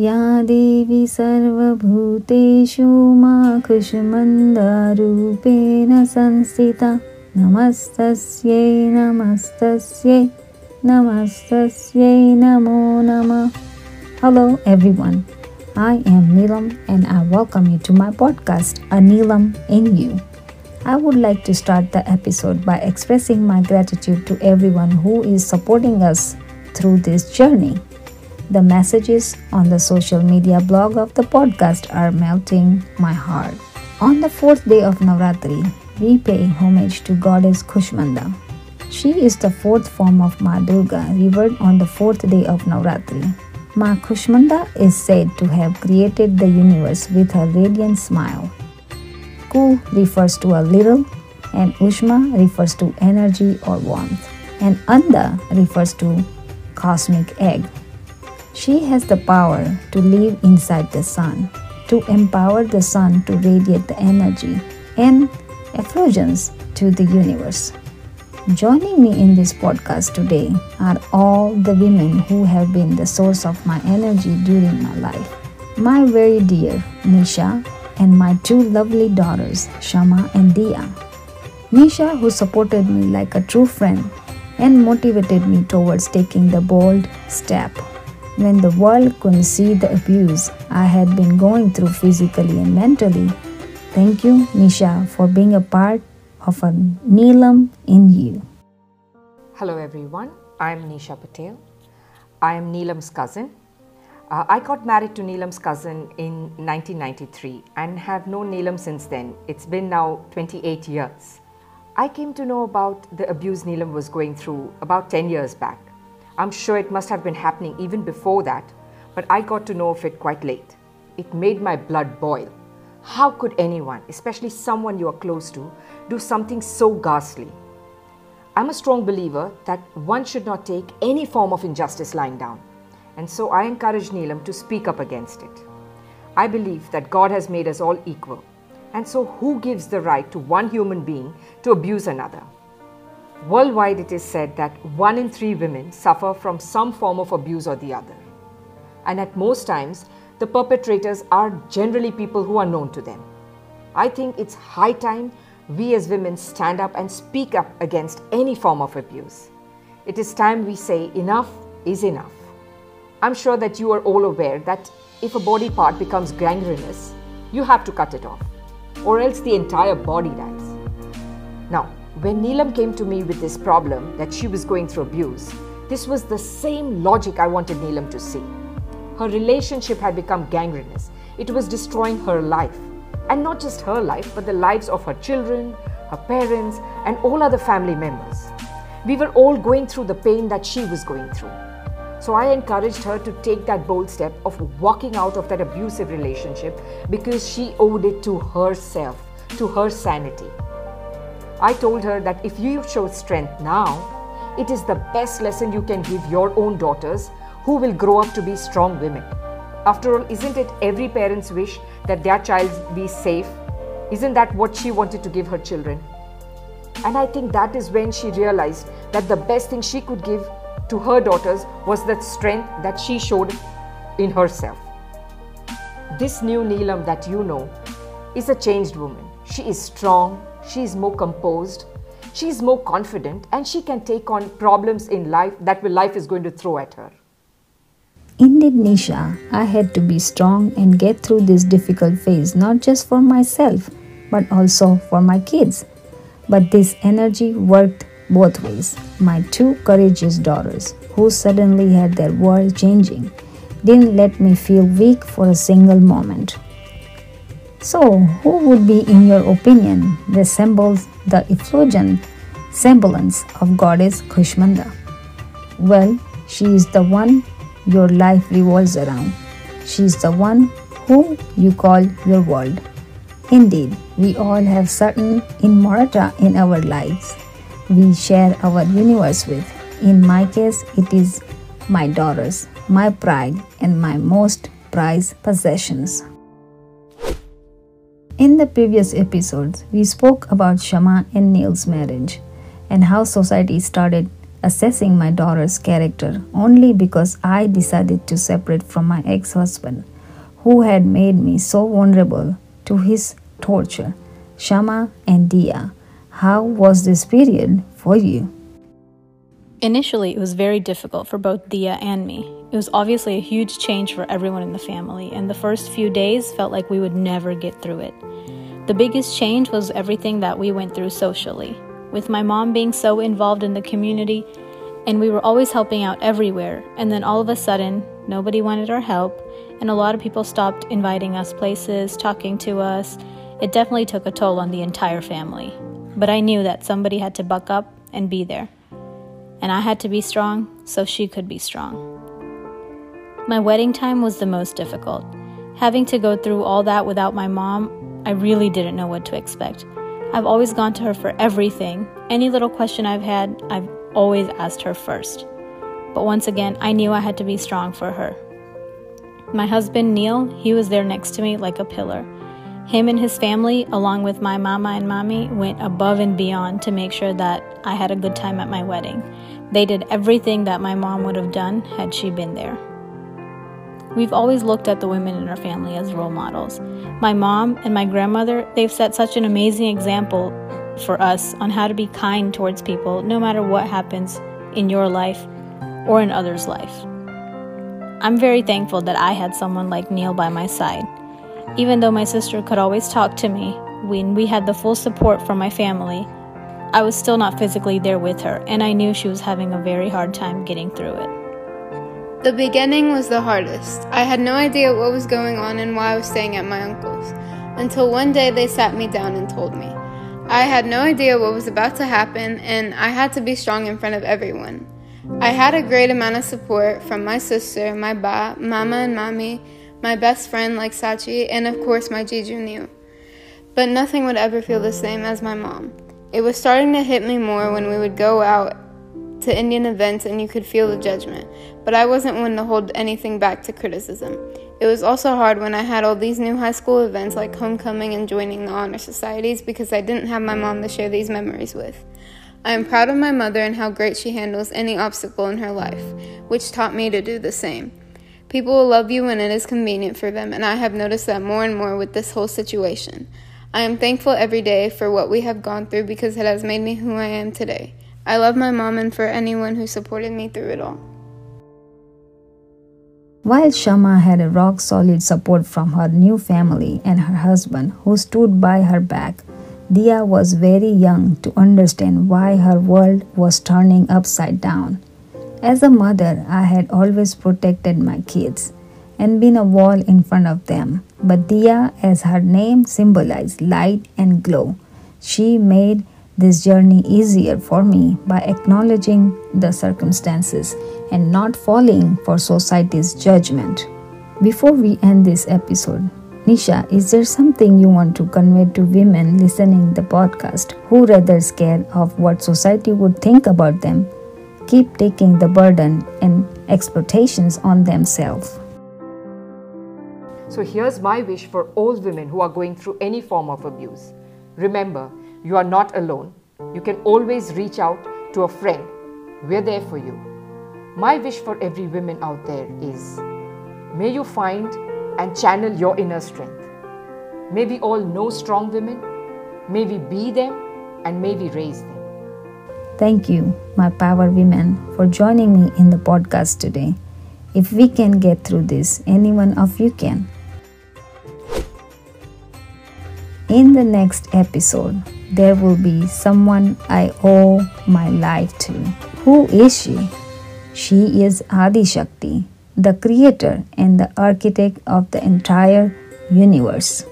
या देवी सर्वभूतेषु मा कुशमन्दरूपेण संस्थिता नमस्तस्यै नमस्तस्यै Namaste Namo Nama. Hello everyone. I am Nilam and I welcome you to my podcast A Nilam in You. I would like to start the episode by expressing my gratitude to everyone who is supporting us through this journey. The messages on the social media blog of the podcast are melting my heart. On the fourth day of Navratri, we pay homage to goddess Kushmanda. She is the fourth form of Maa Durga, revered on the fourth day of Navratri. Ma Kushmanda is said to have created the universe with her radiant smile. Ku refers to a little, and Ushma refers to energy or warmth, and Anda refers to cosmic egg. She has the power to live inside the sun, to empower the sun to radiate the energy and effulgence to the universe. Joining me in this podcast today are all the women who have been the source of my energy during my life. My very dear Nisha and my two lovely daughters, Shama and Dia. Nisha, who supported me like a true friend and motivated me towards taking the bold step when the world couldn't see the abuse I had been going through physically and mentally. Thank you, Nisha, for being a part of a Nilam in you. Hello, everyone. I'm Nisha Patel. I am Nilam's cousin. Uh, I got married to Nilam's cousin in 1993 and have known Nilam since then. It's been now 28 years. I came to know about the abuse Nilam was going through about 10 years back. I'm sure it must have been happening even before that, but I got to know of it quite late. It made my blood boil. How could anyone, especially someone you are close to, do something so ghastly? I'm a strong believer that one should not take any form of injustice lying down, and so I encourage Nilam to speak up against it. I believe that God has made us all equal, and so who gives the right to one human being to abuse another? Worldwide, it is said that one in three women suffer from some form of abuse or the other. And at most times, the perpetrators are generally people who are known to them. I think it's high time we as women stand up and speak up against any form of abuse. It is time we say enough is enough. I'm sure that you are all aware that if a body part becomes gangrenous, you have to cut it off, or else the entire body dies. Now, when Nilam came to me with this problem that she was going through abuse, this was the same logic I wanted Nilam to see. Her relationship had become gangrenous, it was destroying her life. And not just her life, but the lives of her children, her parents, and all other family members. We were all going through the pain that she was going through. So I encouraged her to take that bold step of walking out of that abusive relationship because she owed it to herself, to her sanity. I told her that if you show strength now, it is the best lesson you can give your own daughters who will grow up to be strong women. After all, isn't it every parent's wish that their child be safe? Isn't that what she wanted to give her children? And I think that is when she realized that the best thing she could give to her daughters was that strength that she showed in herself. This new Nilam that you know is a changed woman. She is strong, she is more composed, she is more confident, and she can take on problems in life that life is going to throw at her. Indeed, Nisha, I had to be strong and get through this difficult phase not just for myself, but also for my kids. But this energy worked both ways. My two courageous daughters, who suddenly had their world changing, didn't let me feel weak for a single moment. So, who would be, in your opinion, resembles the effulgent semblance of goddess Kushmanda? Well, she is the one your life revolves around. She is the one whom you call your world. Indeed, we all have certain inamorata in our lives. We share our universe with. In my case, it is my daughters, my pride, and my most prized possessions. In the previous episodes, we spoke about Shama and Neil's marriage and how society started assessing my daughter's character only because I decided to separate from my ex husband, who had made me so vulnerable to his torture. Shama and Dia, how was this period for you? Initially, it was very difficult for both Dia and me. It was obviously a huge change for everyone in the family, and the first few days felt like we would never get through it. The biggest change was everything that we went through socially. With my mom being so involved in the community, and we were always helping out everywhere, and then all of a sudden, nobody wanted our help, and a lot of people stopped inviting us places, talking to us. It definitely took a toll on the entire family. But I knew that somebody had to buck up and be there and I had to be strong so she could be strong. My wedding time was the most difficult. Having to go through all that without my mom, I really didn't know what to expect. I've always gone to her for everything. Any little question I've had, I've always asked her first. But once again, I knew I had to be strong for her. My husband, Neil, he was there next to me like a pillar. Him and his family, along with my mama and mommy, went above and beyond to make sure that I had a good time at my wedding. They did everything that my mom would have done had she been there. We've always looked at the women in our family as role models. My mom and my grandmother, they've set such an amazing example for us on how to be kind towards people no matter what happens in your life or in others' life. I'm very thankful that I had someone like Neil by my side. Even though my sister could always talk to me, when we had the full support from my family, I was still not physically there with her, and I knew she was having a very hard time getting through it. The beginning was the hardest. I had no idea what was going on and why I was staying at my uncle's, until one day they sat me down and told me. I had no idea what was about to happen, and I had to be strong in front of everyone. I had a great amount of support from my sister, my ba, mama, and mommy, my best friend like Sachi, and of course my Jiju Neil. But nothing would ever feel the same as my mom. It was starting to hit me more when we would go out to Indian events and you could feel the judgment, but I wasn't one to hold anything back to criticism. It was also hard when I had all these new high school events like homecoming and joining the honor societies because I didn't have my mom to share these memories with. I am proud of my mother and how great she handles any obstacle in her life, which taught me to do the same. People will love you when it is convenient for them, and I have noticed that more and more with this whole situation. I am thankful every day for what we have gone through because it has made me who I am today. I love my mom and for anyone who supported me through it all. While Shama had a rock solid support from her new family and her husband, who stood by her back, Dia was very young to understand why her world was turning upside down. As a mother, I had always protected my kids and been a wall in front of them. But Dia, as her name symbolized light and glow, she made this journey easier for me by acknowledging the circumstances and not falling for society's judgment. Before we end this episode, Nisha, is there something you want to convey to women listening the podcast who rather scared of what society would think about them keep taking the burden and expectations on themselves. So here's my wish for all women who are going through any form of abuse. Remember, you are not alone. You can always reach out to a friend. We're there for you. My wish for every woman out there is may you find and channel your inner strength. May we all know strong women. May we be them and may we raise them. Thank you, my power women, for joining me in the podcast today. If we can get through this, any one of you can. In the next episode, there will be someone I owe my life to. Who is she? She is Adi Shakti, the creator and the architect of the entire universe.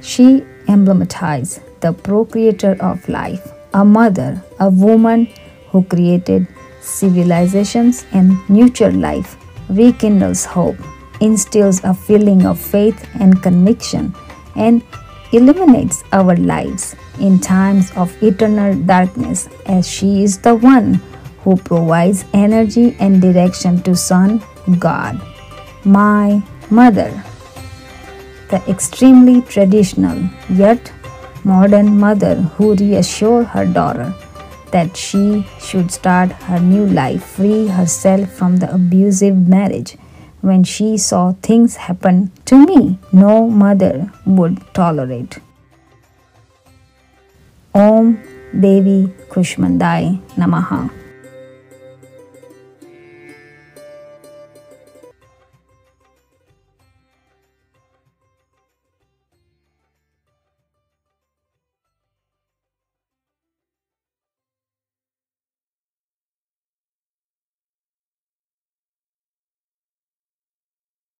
She emblematizes the procreator of life a mother, a woman who created civilizations and nurtured life, rekindles hope, instills a feeling of faith and conviction, and illuminates our lives in times of eternal darkness, as she is the one who provides energy and direction to Sun God. My mother. The extremely traditional yet modern mother who reassures her daughter that she should start her new life, free herself from the abusive marriage. When she saw things happen to me, no mother would tolerate. ओम देवी खुशमंदाय नमः।